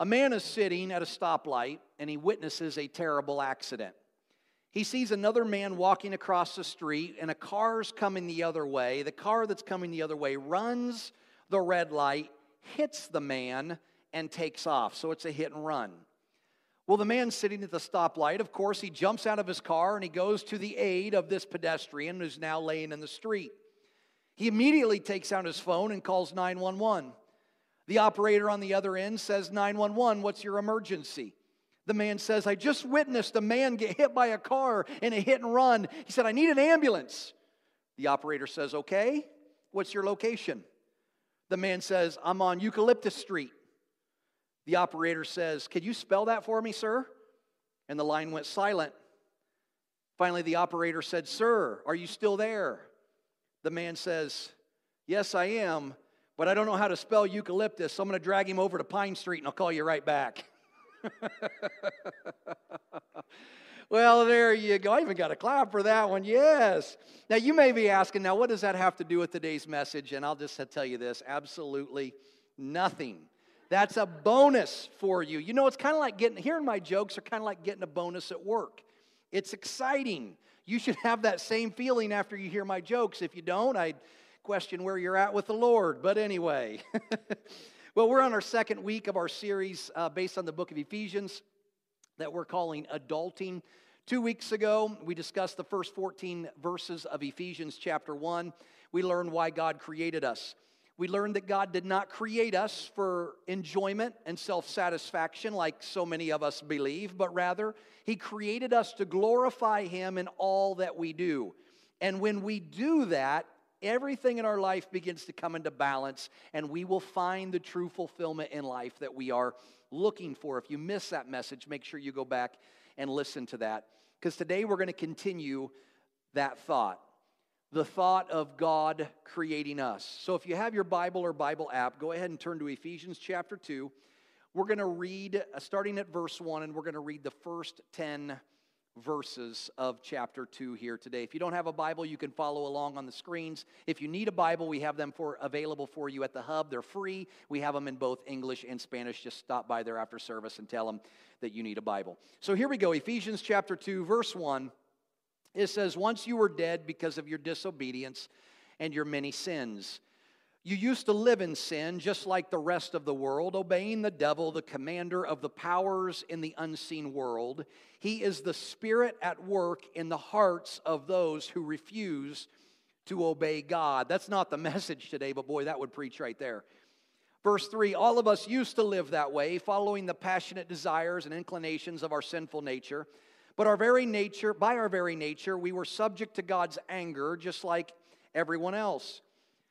A man is sitting at a stoplight and he witnesses a terrible accident. He sees another man walking across the street and a car's coming the other way. The car that's coming the other way runs the red light, hits the man, and takes off. So it's a hit and run. Well, the man sitting at the stoplight, of course, he jumps out of his car and he goes to the aid of this pedestrian who's now laying in the street. He immediately takes out his phone and calls 911. The operator on the other end says, 911, what's your emergency? The man says, I just witnessed a man get hit by a car in a hit and run. He said, I need an ambulance. The operator says, Okay, what's your location? The man says, I'm on Eucalyptus Street. The operator says, Can you spell that for me, sir? And the line went silent. Finally, the operator said, Sir, are you still there? The man says, Yes, I am, but I don't know how to spell eucalyptus, so I'm going to drag him over to Pine Street and I'll call you right back. well, there you go. I even got a clap for that one. Yes. Now, you may be asking, now, what does that have to do with today's message? And I'll just tell you this absolutely nothing. That's a bonus for you. You know, it's kind of like getting, hearing my jokes are kind of like getting a bonus at work. It's exciting. You should have that same feeling after you hear my jokes. If you don't, I question where you're at with the Lord. But anyway, well, we're on our second week of our series uh, based on the book of Ephesians that we're calling Adulting. Two weeks ago, we discussed the first 14 verses of Ephesians chapter 1. We learned why God created us. We learned that God did not create us for enjoyment and self satisfaction like so many of us believe, but rather, He created us to glorify Him in all that we do. And when we do that, everything in our life begins to come into balance, and we will find the true fulfillment in life that we are looking for. If you miss that message, make sure you go back and listen to that. Because today we're going to continue that thought the thought of God creating us. So if you have your Bible or Bible app, go ahead and turn to Ephesians chapter 2. We're going to read, uh, starting at verse 1, and we're going to read the first 10 verses of chapter 2 here today. If you don't have a Bible, you can follow along on the screens. If you need a Bible, we have them for available for you at the hub. They're free. We have them in both English and Spanish. Just stop by there after service and tell them that you need a Bible. So here we go. Ephesians chapter 2 verse 1. It says, Once you were dead because of your disobedience and your many sins. You used to live in sin just like the rest of the world, obeying the devil, the commander of the powers in the unseen world. He is the spirit at work in the hearts of those who refuse to obey God. That's not the message today, but boy, that would preach right there. Verse 3 All of us used to live that way, following the passionate desires and inclinations of our sinful nature. But our very nature, by our very nature, we were subject to God's anger just like everyone else.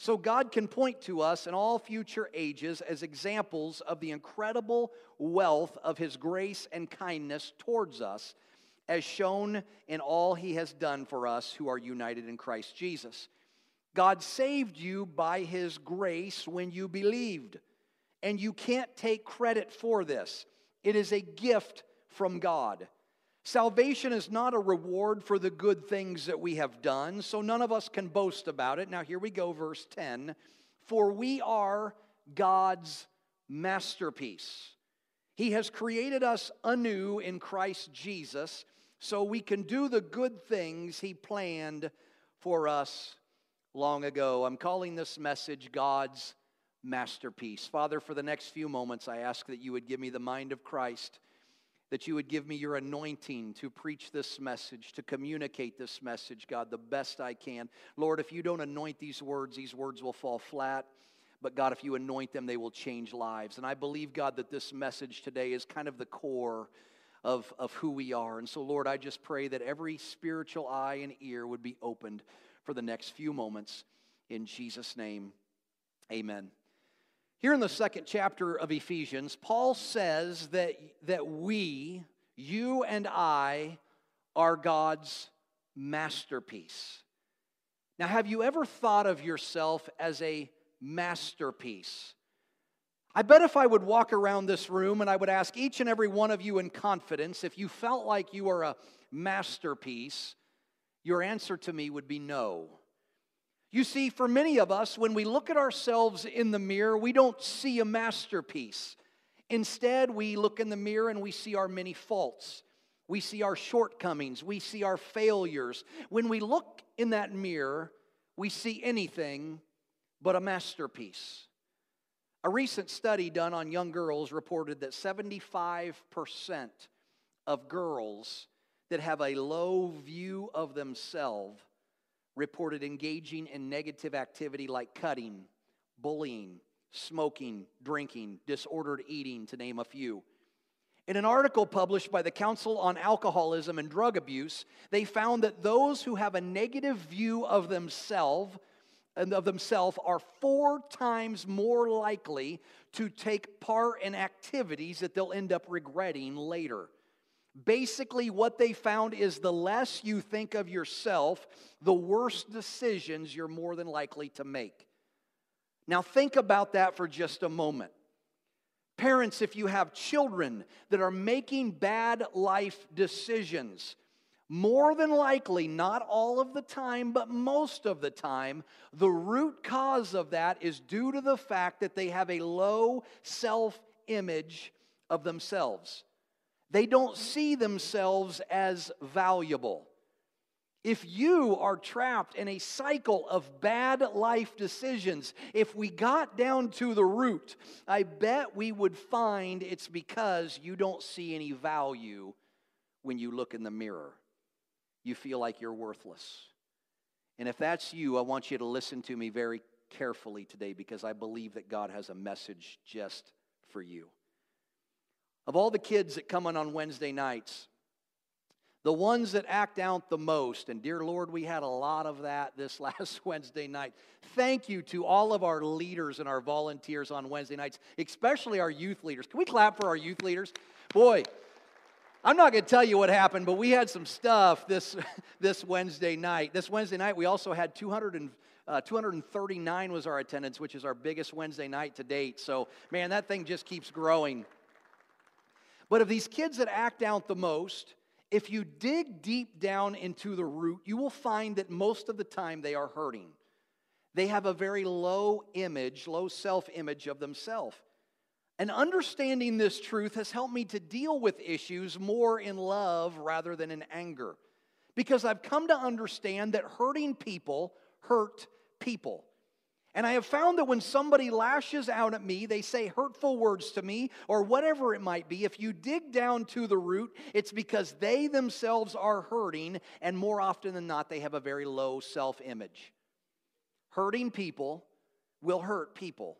So God can point to us in all future ages as examples of the incredible wealth of His grace and kindness towards us, as shown in all He has done for us who are united in Christ Jesus. God saved you by His grace when you believed, and you can't take credit for this. It is a gift from God. Salvation is not a reward for the good things that we have done, so none of us can boast about it. Now, here we go, verse 10. For we are God's masterpiece. He has created us anew in Christ Jesus so we can do the good things He planned for us long ago. I'm calling this message God's masterpiece. Father, for the next few moments, I ask that you would give me the mind of Christ that you would give me your anointing to preach this message, to communicate this message, God, the best I can. Lord, if you don't anoint these words, these words will fall flat. But God, if you anoint them, they will change lives. And I believe, God, that this message today is kind of the core of, of who we are. And so, Lord, I just pray that every spiritual eye and ear would be opened for the next few moments. In Jesus' name, amen. Here in the second chapter of Ephesians, Paul says that, that we, you and I, are God's masterpiece. Now, have you ever thought of yourself as a masterpiece? I bet if I would walk around this room and I would ask each and every one of you in confidence if you felt like you are a masterpiece, your answer to me would be no. You see, for many of us, when we look at ourselves in the mirror, we don't see a masterpiece. Instead, we look in the mirror and we see our many faults. We see our shortcomings. We see our failures. When we look in that mirror, we see anything but a masterpiece. A recent study done on young girls reported that 75% of girls that have a low view of themselves reported engaging in negative activity like cutting, bullying, smoking, drinking, disordered eating, to name a few. In an article published by the Council on Alcoholism and Drug Abuse, they found that those who have a negative view of themselves and of themselves are four times more likely to take part in activities that they'll end up regretting later. Basically, what they found is the less you think of yourself, the worse decisions you're more than likely to make. Now, think about that for just a moment. Parents, if you have children that are making bad life decisions, more than likely, not all of the time, but most of the time, the root cause of that is due to the fact that they have a low self image of themselves. They don't see themselves as valuable. If you are trapped in a cycle of bad life decisions, if we got down to the root, I bet we would find it's because you don't see any value when you look in the mirror. You feel like you're worthless. And if that's you, I want you to listen to me very carefully today because I believe that God has a message just for you. Of all the kids that come in on Wednesday nights, the ones that act out the most, and dear Lord, we had a lot of that this last Wednesday night. Thank you to all of our leaders and our volunteers on Wednesday nights, especially our youth leaders. Can we clap for our youth leaders? Boy, I'm not going to tell you what happened, but we had some stuff this, this Wednesday night. This Wednesday night, we also had 200 and, uh, 239 was our attendance, which is our biggest Wednesday night to date. So, man, that thing just keeps growing. But of these kids that act out the most, if you dig deep down into the root, you will find that most of the time they are hurting. They have a very low image, low self image of themselves. And understanding this truth has helped me to deal with issues more in love rather than in anger. Because I've come to understand that hurting people hurt people. And I have found that when somebody lashes out at me, they say hurtful words to me, or whatever it might be, if you dig down to the root, it's because they themselves are hurting, and more often than not, they have a very low self image. Hurting people will hurt people.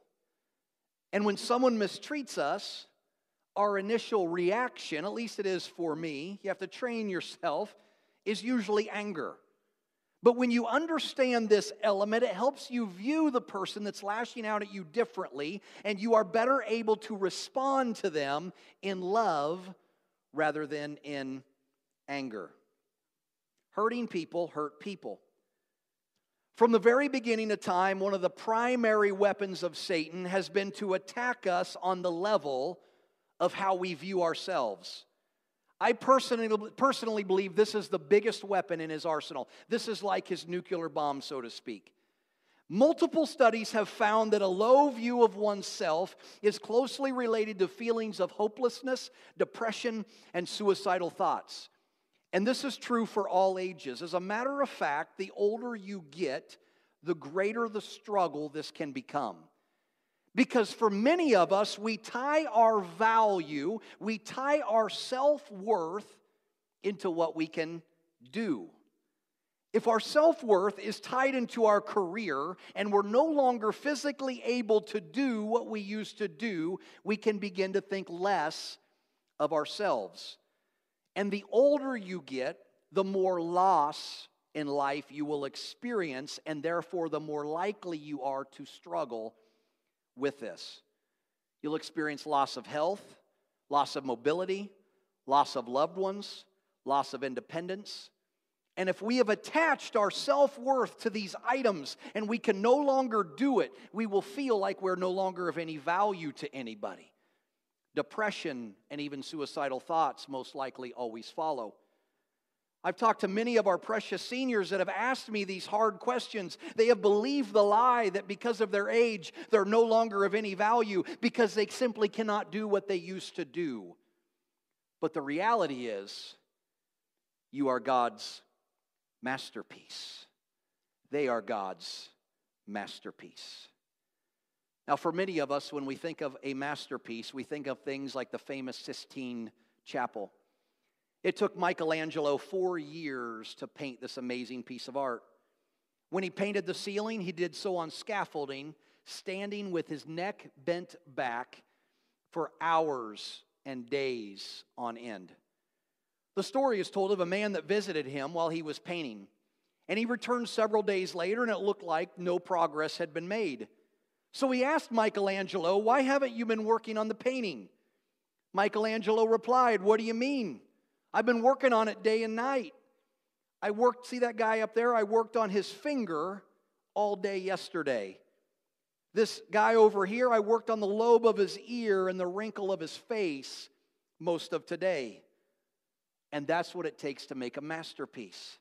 And when someone mistreats us, our initial reaction, at least it is for me, you have to train yourself, is usually anger. But when you understand this element, it helps you view the person that's lashing out at you differently, and you are better able to respond to them in love rather than in anger. Hurting people hurt people. From the very beginning of time, one of the primary weapons of Satan has been to attack us on the level of how we view ourselves. I personally, personally believe this is the biggest weapon in his arsenal. This is like his nuclear bomb, so to speak. Multiple studies have found that a low view of oneself is closely related to feelings of hopelessness, depression, and suicidal thoughts. And this is true for all ages. As a matter of fact, the older you get, the greater the struggle this can become. Because for many of us, we tie our value, we tie our self worth into what we can do. If our self worth is tied into our career and we're no longer physically able to do what we used to do, we can begin to think less of ourselves. And the older you get, the more loss in life you will experience, and therefore the more likely you are to struggle with this. You'll experience loss of health, loss of mobility, loss of loved ones, loss of independence. And if we have attached our self worth to these items and we can no longer do it, we will feel like we're no longer of any value to anybody. Depression and even suicidal thoughts most likely always follow. I've talked to many of our precious seniors that have asked me these hard questions. They have believed the lie that because of their age, they're no longer of any value because they simply cannot do what they used to do. But the reality is, you are God's masterpiece. They are God's masterpiece. Now, for many of us, when we think of a masterpiece, we think of things like the famous Sistine Chapel. It took Michelangelo four years to paint this amazing piece of art. When he painted the ceiling, he did so on scaffolding, standing with his neck bent back for hours and days on end. The story is told of a man that visited him while he was painting. And he returned several days later, and it looked like no progress had been made. So he asked Michelangelo, Why haven't you been working on the painting? Michelangelo replied, What do you mean? I've been working on it day and night. I worked, see that guy up there? I worked on his finger all day yesterday. This guy over here, I worked on the lobe of his ear and the wrinkle of his face most of today. And that's what it takes to make a masterpiece.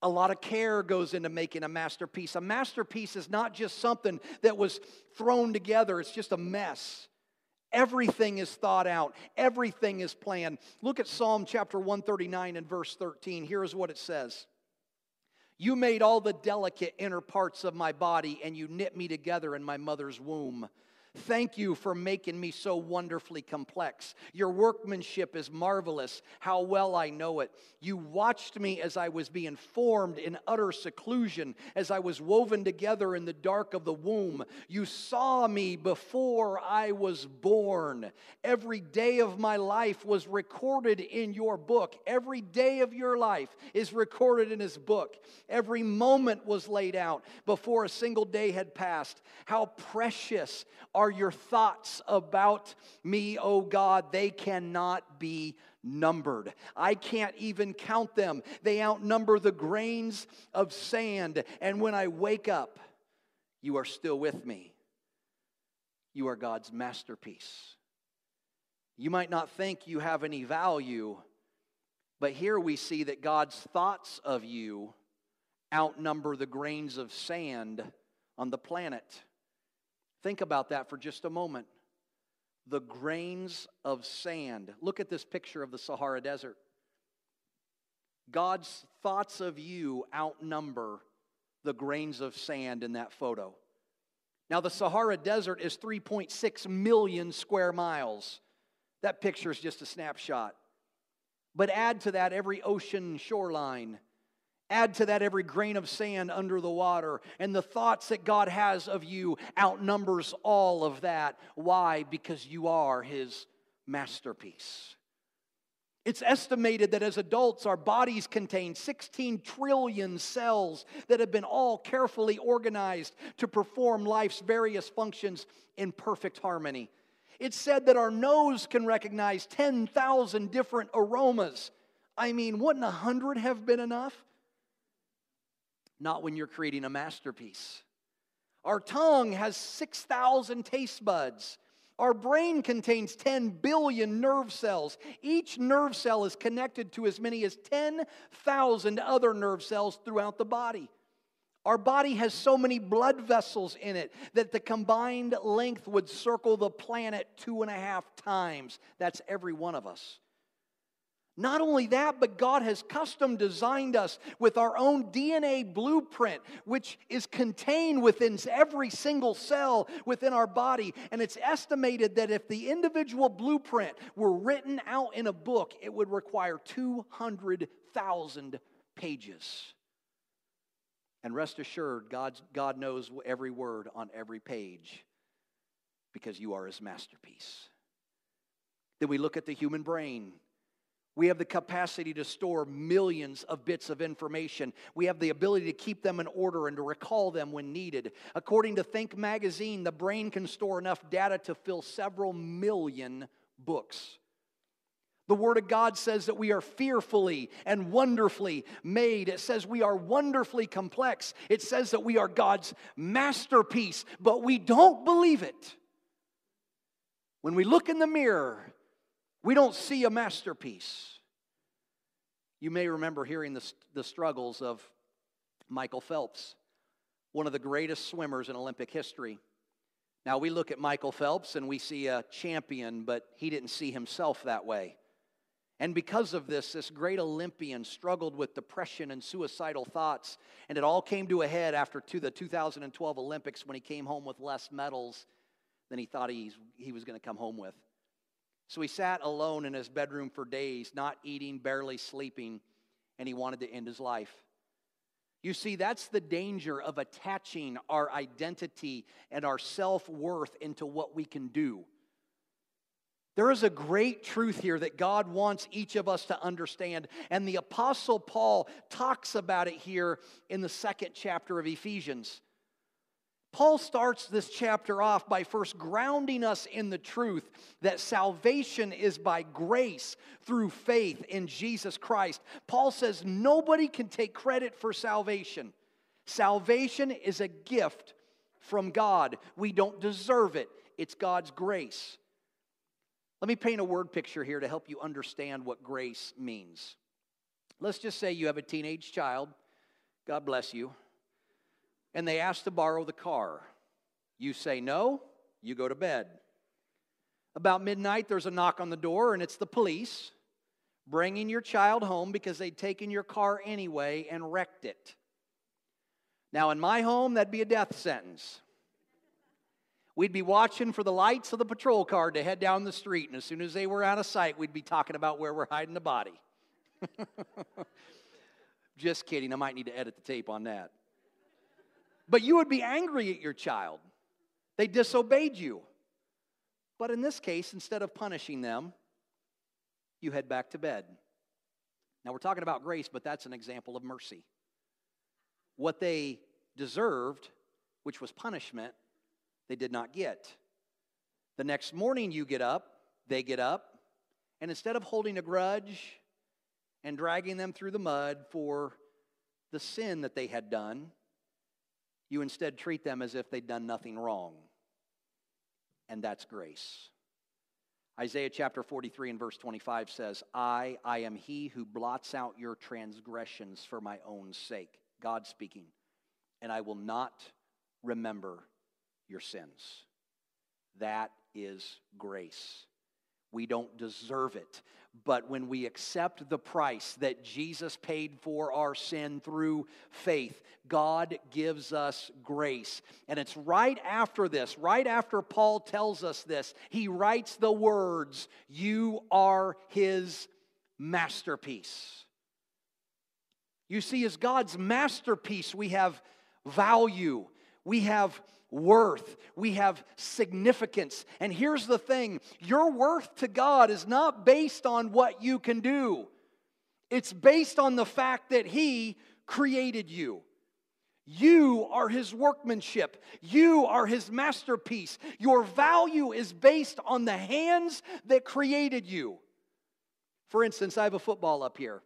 A lot of care goes into making a masterpiece. A masterpiece is not just something that was thrown together, it's just a mess. Everything is thought out, everything is planned. Look at Psalm chapter 139 and verse 13. Here's what it says You made all the delicate inner parts of my body, and you knit me together in my mother's womb. Thank you for making me so wonderfully complex. Your workmanship is marvelous. How well I know it. You watched me as I was being formed in utter seclusion, as I was woven together in the dark of the womb. You saw me before I was born. Every day of my life was recorded in your book. Every day of your life is recorded in his book. Every moment was laid out before a single day had passed. How precious are your thoughts about me, O God? They cannot be numbered. I can't even count them. They outnumber the grains of sand. And when I wake up, you are still with me. You are God's masterpiece. You might not think you have any value, but here we see that God's thoughts of you outnumber the grains of sand on the planet. Think about that for just a moment. The grains of sand. Look at this picture of the Sahara Desert. God's thoughts of you outnumber the grains of sand in that photo. Now, the Sahara Desert is 3.6 million square miles. That picture is just a snapshot. But add to that every ocean shoreline, Add to that every grain of sand under the water, and the thoughts that God has of you outnumbers all of that. Why? Because you are His masterpiece. It's estimated that as adults, our bodies contain 16 trillion cells that have been all carefully organized to perform life's various functions in perfect harmony. It's said that our nose can recognize 10,000 different aromas. I mean, wouldn't a hundred have been enough? Not when you're creating a masterpiece. Our tongue has 6,000 taste buds. Our brain contains 10 billion nerve cells. Each nerve cell is connected to as many as 10,000 other nerve cells throughout the body. Our body has so many blood vessels in it that the combined length would circle the planet two and a half times. That's every one of us. Not only that, but God has custom designed us with our own DNA blueprint, which is contained within every single cell within our body. And it's estimated that if the individual blueprint were written out in a book, it would require 200,000 pages. And rest assured, God's, God knows every word on every page because you are his masterpiece. Then we look at the human brain. We have the capacity to store millions of bits of information. We have the ability to keep them in order and to recall them when needed. According to Think magazine, the brain can store enough data to fill several million books. The Word of God says that we are fearfully and wonderfully made. It says we are wonderfully complex. It says that we are God's masterpiece, but we don't believe it. When we look in the mirror, we don't see a masterpiece. You may remember hearing the, the struggles of Michael Phelps, one of the greatest swimmers in Olympic history. Now, we look at Michael Phelps and we see a champion, but he didn't see himself that way. And because of this, this great Olympian struggled with depression and suicidal thoughts. And it all came to a head after to the 2012 Olympics when he came home with less medals than he thought he, he was going to come home with. So he sat alone in his bedroom for days, not eating, barely sleeping, and he wanted to end his life. You see, that's the danger of attaching our identity and our self worth into what we can do. There is a great truth here that God wants each of us to understand. And the Apostle Paul talks about it here in the second chapter of Ephesians. Paul starts this chapter off by first grounding us in the truth that salvation is by grace through faith in Jesus Christ. Paul says nobody can take credit for salvation. Salvation is a gift from God. We don't deserve it, it's God's grace. Let me paint a word picture here to help you understand what grace means. Let's just say you have a teenage child, God bless you, and they ask to borrow the car. You say no, you go to bed. About midnight, there's a knock on the door, and it's the police bringing your child home because they'd taken your car anyway and wrecked it. Now, in my home, that'd be a death sentence. We'd be watching for the lights of the patrol car to head down the street, and as soon as they were out of sight, we'd be talking about where we're hiding the body. Just kidding, I might need to edit the tape on that. But you would be angry at your child. They disobeyed you. But in this case, instead of punishing them, you head back to bed. Now, we're talking about grace, but that's an example of mercy. What they deserved, which was punishment, they did not get. The next morning, you get up, they get up, and instead of holding a grudge and dragging them through the mud for the sin that they had done, you instead treat them as if they'd done nothing wrong. And that's grace. Isaiah chapter 43 and verse 25 says, I, I am he who blots out your transgressions for my own sake. God speaking. And I will not remember your sins. That is grace. We don't deserve it. But when we accept the price that Jesus paid for our sin through faith, God gives us grace. And it's right after this, right after Paul tells us this, he writes the words, You are his masterpiece. You see, as God's masterpiece, we have value, we have worth, we have significance. And here's the thing your worth to God is not based on what you can do, it's based on the fact that He created you. You are his workmanship. You are his masterpiece. Your value is based on the hands that created you. For instance, I have a football up here.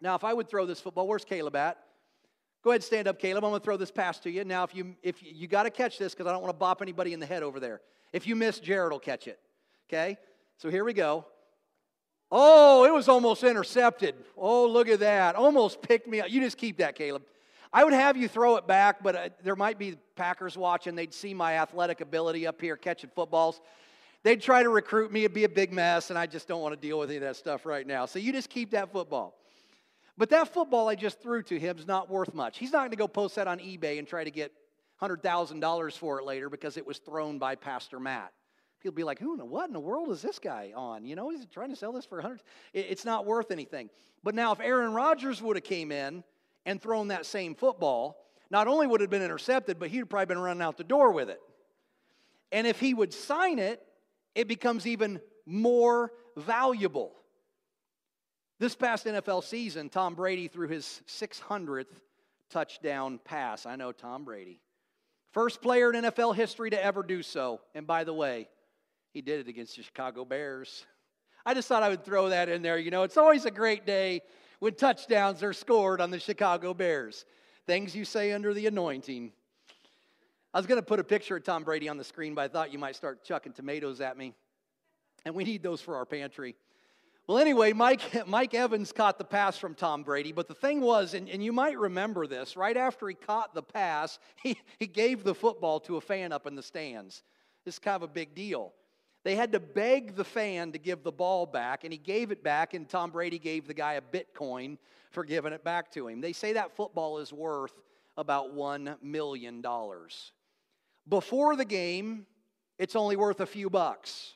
Now, if I would throw this football, where's Caleb at? Go ahead, stand up, Caleb. I'm going to throw this pass to you. Now, if you if you, you got to catch this because I don't want to bop anybody in the head over there. If you miss, Jared will catch it. Okay. So here we go. Oh, it was almost intercepted. Oh, look at that. Almost picked me up. You just keep that, Caleb. I would have you throw it back, but uh, there might be Packers watching. They'd see my athletic ability up here catching footballs. They'd try to recruit me. It'd be a big mess, and I just don't want to deal with any of that stuff right now. So you just keep that football. But that football I just threw to him is not worth much. He's not going to go post that on eBay and try to get $100,000 for it later because it was thrown by Pastor Matt. People be like, who in the, what in the world is this guy on? You know, he's trying to sell this for 100 It's not worth anything. But now if Aaron Rodgers would have came in and thrown that same football, not only would it have been intercepted, but he'd have probably been running out the door with it. And if he would sign it, it becomes even more valuable. This past NFL season, Tom Brady threw his 600th touchdown pass. I know Tom Brady. First player in NFL history to ever do so. And by the way, he did it against the Chicago Bears. I just thought I would throw that in there. You know, it's always a great day when touchdowns are scored on the Chicago Bears. Things you say under the anointing. I was going to put a picture of Tom Brady on the screen, but I thought you might start chucking tomatoes at me. And we need those for our pantry. Well, anyway, Mike, Mike Evans caught the pass from Tom Brady, but the thing was, and, and you might remember this, right after he caught the pass, he, he gave the football to a fan up in the stands. This is kind of a big deal. They had to beg the fan to give the ball back, and he gave it back, and Tom Brady gave the guy a Bitcoin for giving it back to him. They say that football is worth about $1 million. Before the game, it's only worth a few bucks.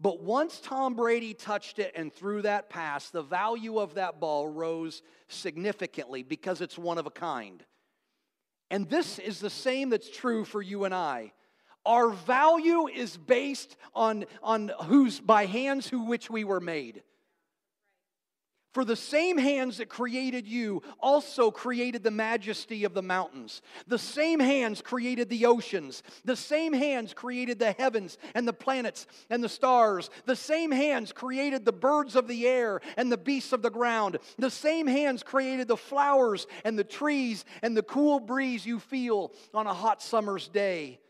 But once Tom Brady touched it and threw that pass, the value of that ball rose significantly because it's one of a kind. And this is the same that's true for you and I. Our value is based on, on whose by hands who which we were made. For the same hands that created you also created the majesty of the mountains. The same hands created the oceans. The same hands created the heavens and the planets and the stars. The same hands created the birds of the air and the beasts of the ground. The same hands created the flowers and the trees and the cool breeze you feel on a hot summer's day.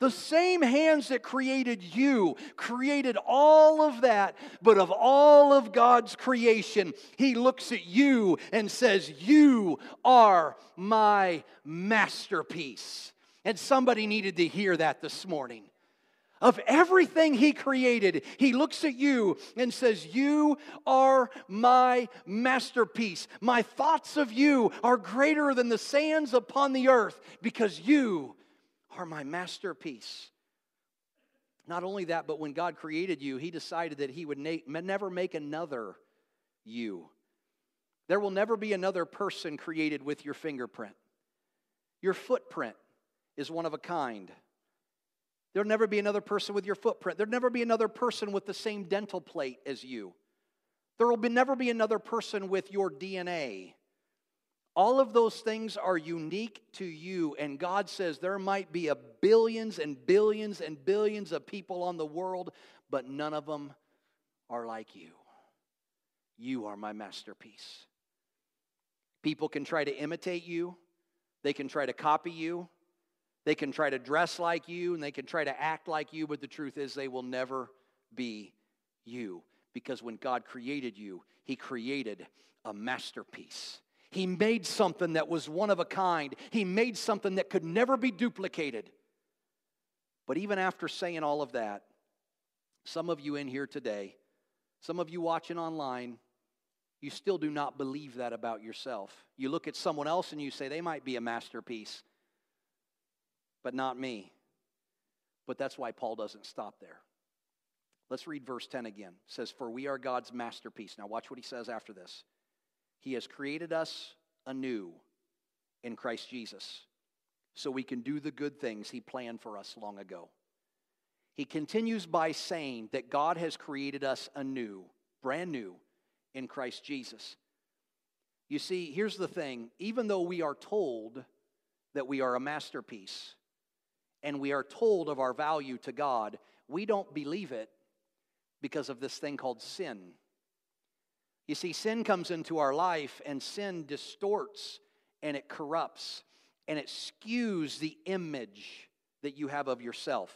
The same hands that created you created all of that, but of all of God's creation, He looks at you and says, You are my masterpiece. And somebody needed to hear that this morning. Of everything He created, He looks at you and says, You are my masterpiece. My thoughts of you are greater than the sands upon the earth because you are my masterpiece. Not only that, but when God created you, He decided that He would na- never make another you. There will never be another person created with your fingerprint. Your footprint is one of a kind. There'll never be another person with your footprint. There'll never be another person with the same dental plate as you. There will be, never be another person with your DNA. All of those things are unique to you. And God says there might be a billions and billions and billions of people on the world, but none of them are like you. You are my masterpiece. People can try to imitate you, they can try to copy you, they can try to dress like you, and they can try to act like you, but the truth is they will never be you. Because when God created you, He created a masterpiece. He made something that was one of a kind. He made something that could never be duplicated. But even after saying all of that, some of you in here today, some of you watching online, you still do not believe that about yourself. You look at someone else and you say, they might be a masterpiece, but not me. But that's why Paul doesn't stop there. Let's read verse 10 again. It says, For we are God's masterpiece. Now, watch what he says after this. He has created us anew in Christ Jesus so we can do the good things He planned for us long ago. He continues by saying that God has created us anew, brand new, in Christ Jesus. You see, here's the thing even though we are told that we are a masterpiece and we are told of our value to God, we don't believe it because of this thing called sin. You see, sin comes into our life, and sin distorts and it corrupts and it skews the image that you have of yourself.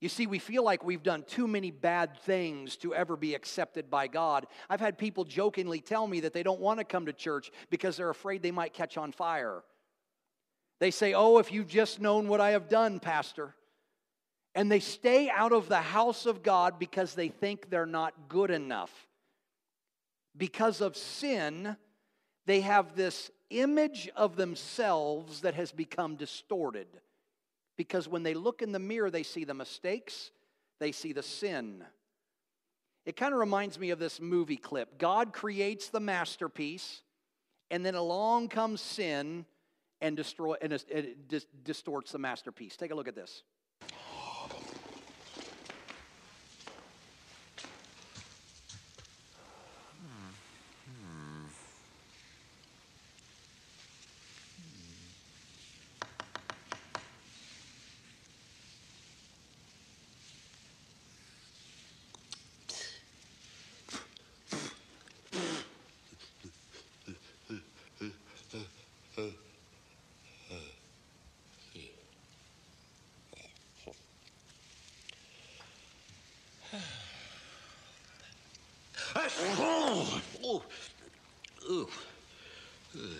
You see, we feel like we've done too many bad things to ever be accepted by God. I've had people jokingly tell me that they don't want to come to church because they're afraid they might catch on fire. They say, Oh, if you've just known what I have done, Pastor. And they stay out of the house of God because they think they're not good enough because of sin, they have this image of themselves that has become distorted. Because when they look in the mirror, they see the mistakes, they see the sin. It kind of reminds me of this movie clip. God creates the masterpiece, and then along comes sin and destroy and it distorts the masterpiece. Take a look at this. Oh. Oh. Ooh. Ooh.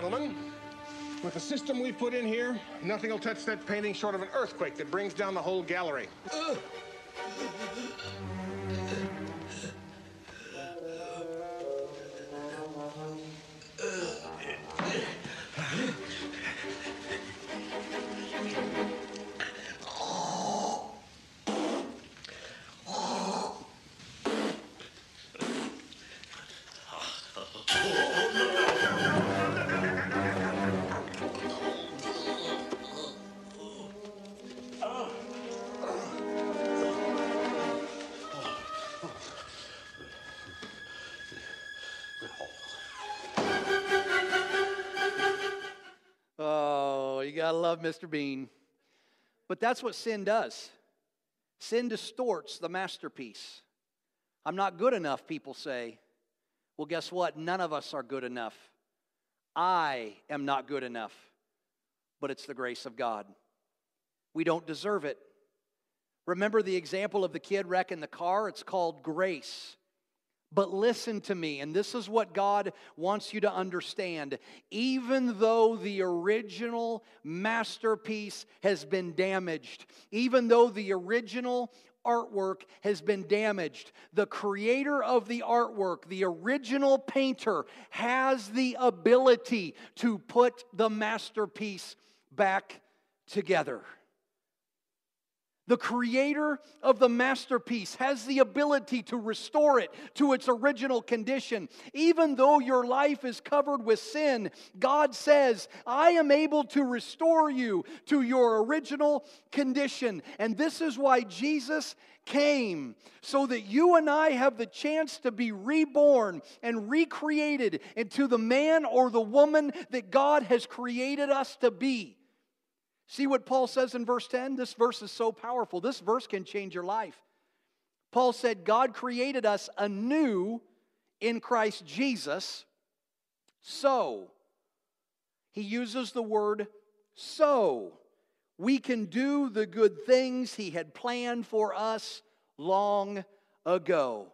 Gentlemen. With the system we've put in here, nothing will touch that painting short of an earthquake that brings down the whole gallery. Oh, gotta love Mr. Bean. But that's what sin does. Sin distorts the masterpiece. I'm not good enough, people say. Well, guess what? None of us are good enough. I am not good enough, but it's the grace of God. We don't deserve it. Remember the example of the kid wrecking the car? It's called grace. But listen to me, and this is what God wants you to understand. Even though the original masterpiece has been damaged, even though the original artwork has been damaged, the creator of the artwork, the original painter, has the ability to put the masterpiece back together. The creator of the masterpiece has the ability to restore it to its original condition. Even though your life is covered with sin, God says, I am able to restore you to your original condition. And this is why Jesus came, so that you and I have the chance to be reborn and recreated into the man or the woman that God has created us to be. See what Paul says in verse 10? This verse is so powerful. This verse can change your life. Paul said, God created us anew in Christ Jesus. So, he uses the word so. We can do the good things he had planned for us long ago.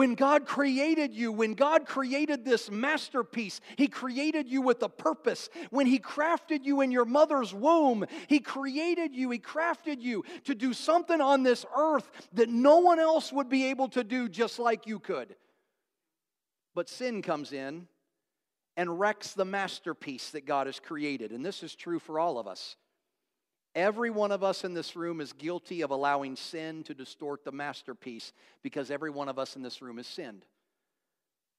When God created you, when God created this masterpiece, He created you with a purpose. When He crafted you in your mother's womb, He created you, He crafted you to do something on this earth that no one else would be able to do just like you could. But sin comes in and wrecks the masterpiece that God has created. And this is true for all of us. Every one of us in this room is guilty of allowing sin to distort the masterpiece because every one of us in this room has sinned.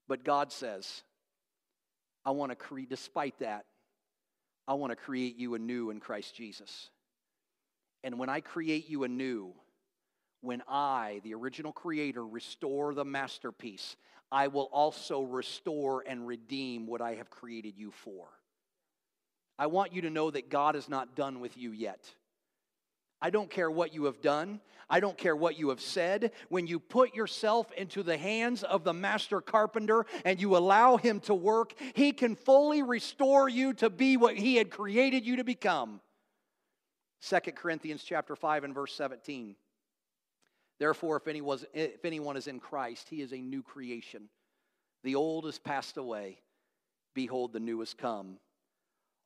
But God says, I want to create, despite that, I want to create you anew in Christ Jesus. And when I create you anew, when I, the original creator, restore the masterpiece, I will also restore and redeem what I have created you for. I want you to know that God is not done with you yet. I don't care what you have done. I don't care what you have said. When you put yourself into the hands of the master carpenter and you allow him to work, he can fully restore you to be what he had created you to become. 2 Corinthians chapter 5 and verse 17. Therefore, if anyone, if anyone is in Christ, he is a new creation. The old is passed away. Behold, the new has come.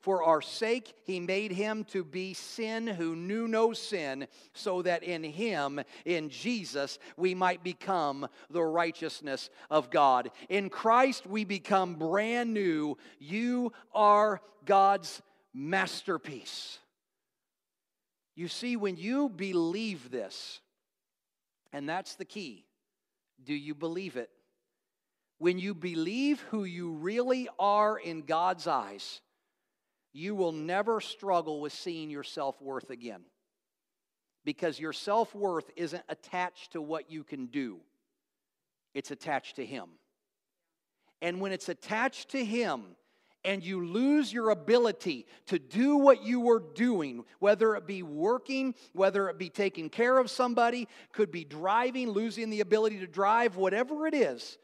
For our sake, he made him to be sin who knew no sin, so that in him, in Jesus, we might become the righteousness of God. In Christ, we become brand new. You are God's masterpiece. You see, when you believe this, and that's the key, do you believe it? When you believe who you really are in God's eyes, you will never struggle with seeing your self worth again. Because your self worth isn't attached to what you can do, it's attached to Him. And when it's attached to Him, and you lose your ability to do what you were doing, whether it be working, whether it be taking care of somebody, could be driving, losing the ability to drive, whatever it is.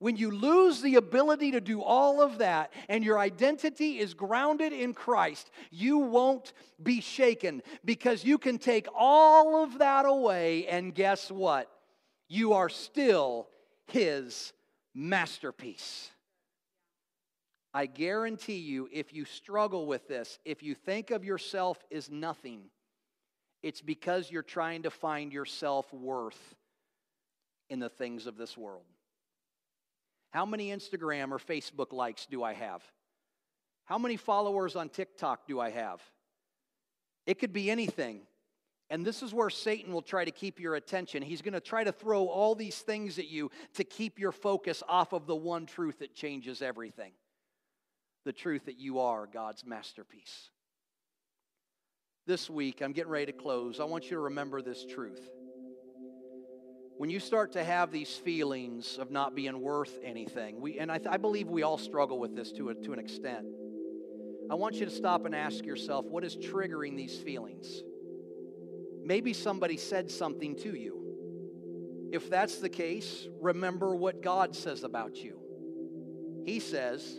When you lose the ability to do all of that and your identity is grounded in Christ, you won't be shaken because you can take all of that away, and guess what? You are still His masterpiece. I guarantee you, if you struggle with this, if you think of yourself as nothing, it's because you're trying to find your self worth in the things of this world. How many Instagram or Facebook likes do I have? How many followers on TikTok do I have? It could be anything. And this is where Satan will try to keep your attention. He's going to try to throw all these things at you to keep your focus off of the one truth that changes everything the truth that you are God's masterpiece. This week, I'm getting ready to close. I want you to remember this truth. When you start to have these feelings of not being worth anything, we, and I, I believe we all struggle with this to, a, to an extent. I want you to stop and ask yourself what is triggering these feelings? Maybe somebody said something to you. If that's the case, remember what God says about you. He says,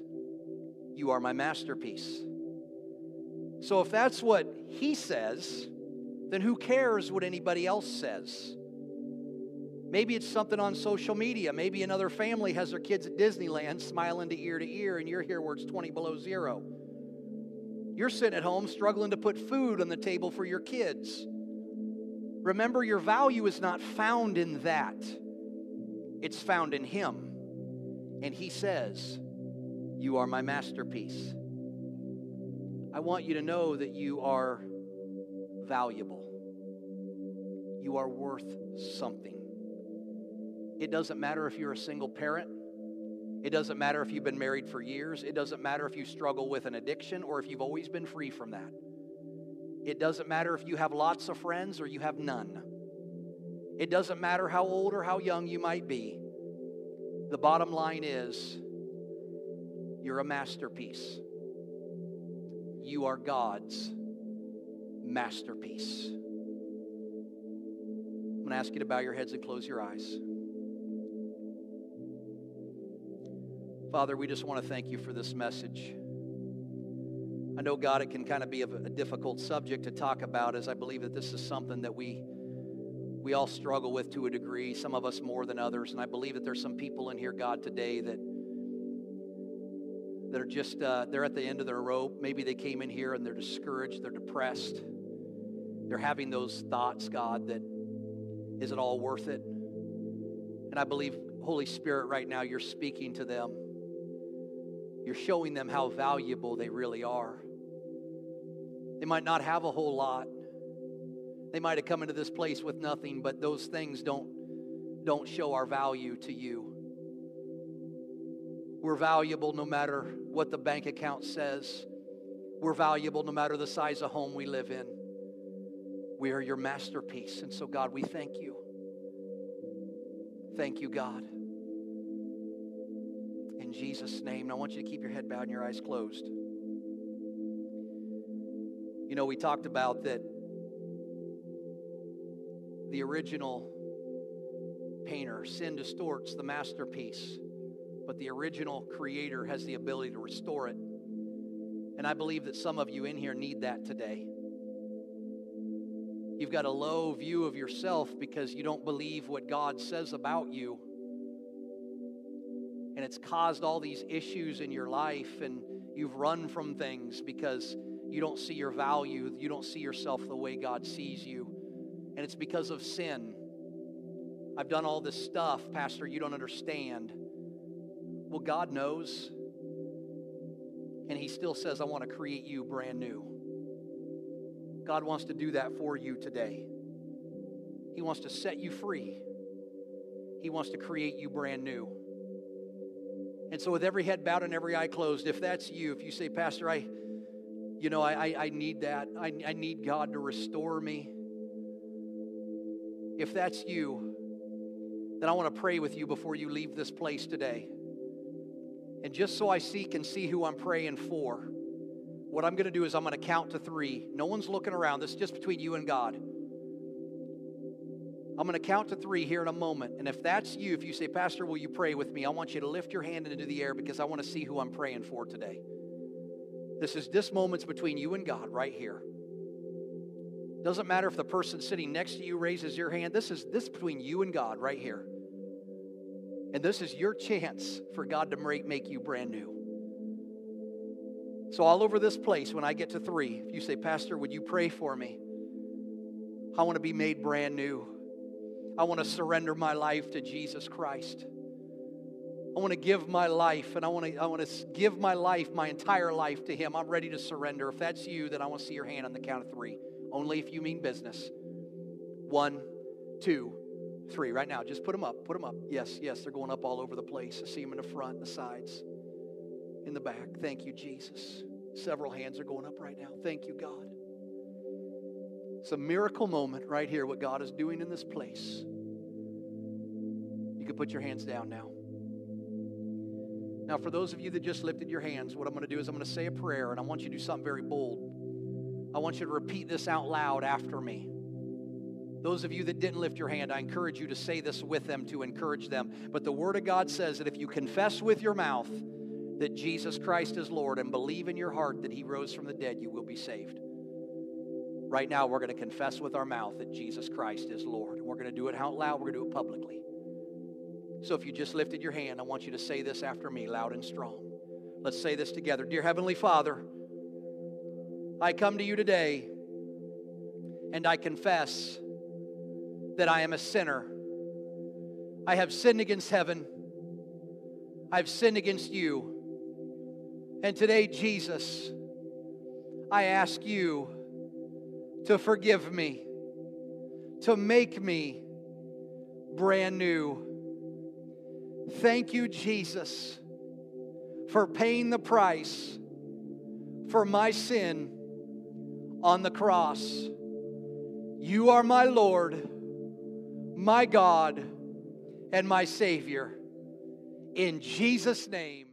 you are my masterpiece. So if that's what he says, then who cares what anybody else says? Maybe it's something on social media. Maybe another family has their kids at Disneyland smiling to ear to ear, and you're here where it's 20 below zero. You're sitting at home struggling to put food on the table for your kids. Remember, your value is not found in that, it's found in Him. And He says, you are my masterpiece. I want you to know that you are valuable. You are worth something. It doesn't matter if you're a single parent. It doesn't matter if you've been married for years. It doesn't matter if you struggle with an addiction or if you've always been free from that. It doesn't matter if you have lots of friends or you have none. It doesn't matter how old or how young you might be. The bottom line is you're a masterpiece. You are God's masterpiece. I'm going to ask you to bow your heads and close your eyes. Father, we just want to thank you for this message. I know, God, it can kind of be a, difficult subject to talk about, as I believe that this is something that we we all struggle with to a degree, some of us more than others. And I believe that there's some people in here, God, today that that are just uh, they're at the end of their rope maybe they came in here and they're discouraged they're depressed they're having those thoughts god that is it all worth it and i believe holy spirit right now you're speaking to them you're showing them how valuable they really are they might not have a whole lot they might have come into this place with nothing but those things don't don't show our value to you we're valuable no matter what the bank account says. We're valuable no matter the size of home we live in. We are your masterpiece. And so, God, we thank you. Thank you, God. In Jesus' name. And I want you to keep your head bowed and your eyes closed. You know, we talked about that the original painter, sin distorts the masterpiece but the original creator has the ability to restore it. And I believe that some of you in here need that today. You've got a low view of yourself because you don't believe what God says about you. It's caused all these issues in your life, and you've run from things because you don't see your value, you don't see yourself the way God sees you. And it's because of sin. I've done all this stuff, Pastor, you don't understand. Well, God knows. And He still says, I want to create you brand new. God wants to do that for you today. He wants to set you free. He wants to create you brand new. And so, with every head bowed and every eye closed, if that's you, if you say, Pastor, I, You know, I, I, I need that. I, I need God to restore me. If that's you, then I want to pray with you before you leave this place today. And just so I seek and see who I'm praying for, what I'm going to do is I'm going to count to three. No one's looking around. This is just between you and God. I'm going to count to three here in a moment. And if that's you, if you say, Pastor, will you pray with me? I want you to lift your hand into the air because I want to see who I'm praying for today. This is this moment's between you and God right here. Doesn't matter if the person sitting next to you raises your hand. This is this between you and God right here. And this is your chance for God to make you brand new. So, all over this place, when I get to three, if you say, Pastor, would you pray for me? I want to be made brand new. I want to surrender my life to Jesus Christ. I want to give my life and I want to, I want to give my life, my entire life to Him. I'm ready to surrender. If that's you, then I want to see your hand on the count of three. Only if you mean business. One, two, three. Right now, just put them up. Put them up. Yes, yes, they're going up all over the place. I see them in the front, the sides, in the back. Thank you, Jesus. Several hands are going up right now. Thank you, God. It's a miracle moment right here, what God is doing in this place. You can put your hands down now. Now, for those of you that just lifted your hands, what I'm going to do is I'm going to say a prayer, and I want you to do something very bold. I want you to repeat this out loud after me. Those of you that didn't lift your hand, I encourage you to say this with them to encourage them. But the Word of God says that if you confess with your mouth that Jesus Christ is Lord and believe in your heart that He rose from the dead, you will be saved. Right now, we're going to confess with our mouth that Jesus Christ is Lord. And we're going to do it out loud, we're going to do it publicly. So if you just lifted your hand, I want you to say this after me, loud and strong. Let's say this together. Dear Heavenly Father, I come to you today and I confess that I am a sinner. I have sinned against heaven. I've sinned against you. And today, Jesus, I ask you to forgive me, to make me brand new. Thank you, Jesus, for paying the price for my sin on the cross. You are my Lord, my God, and my Savior. In Jesus' name.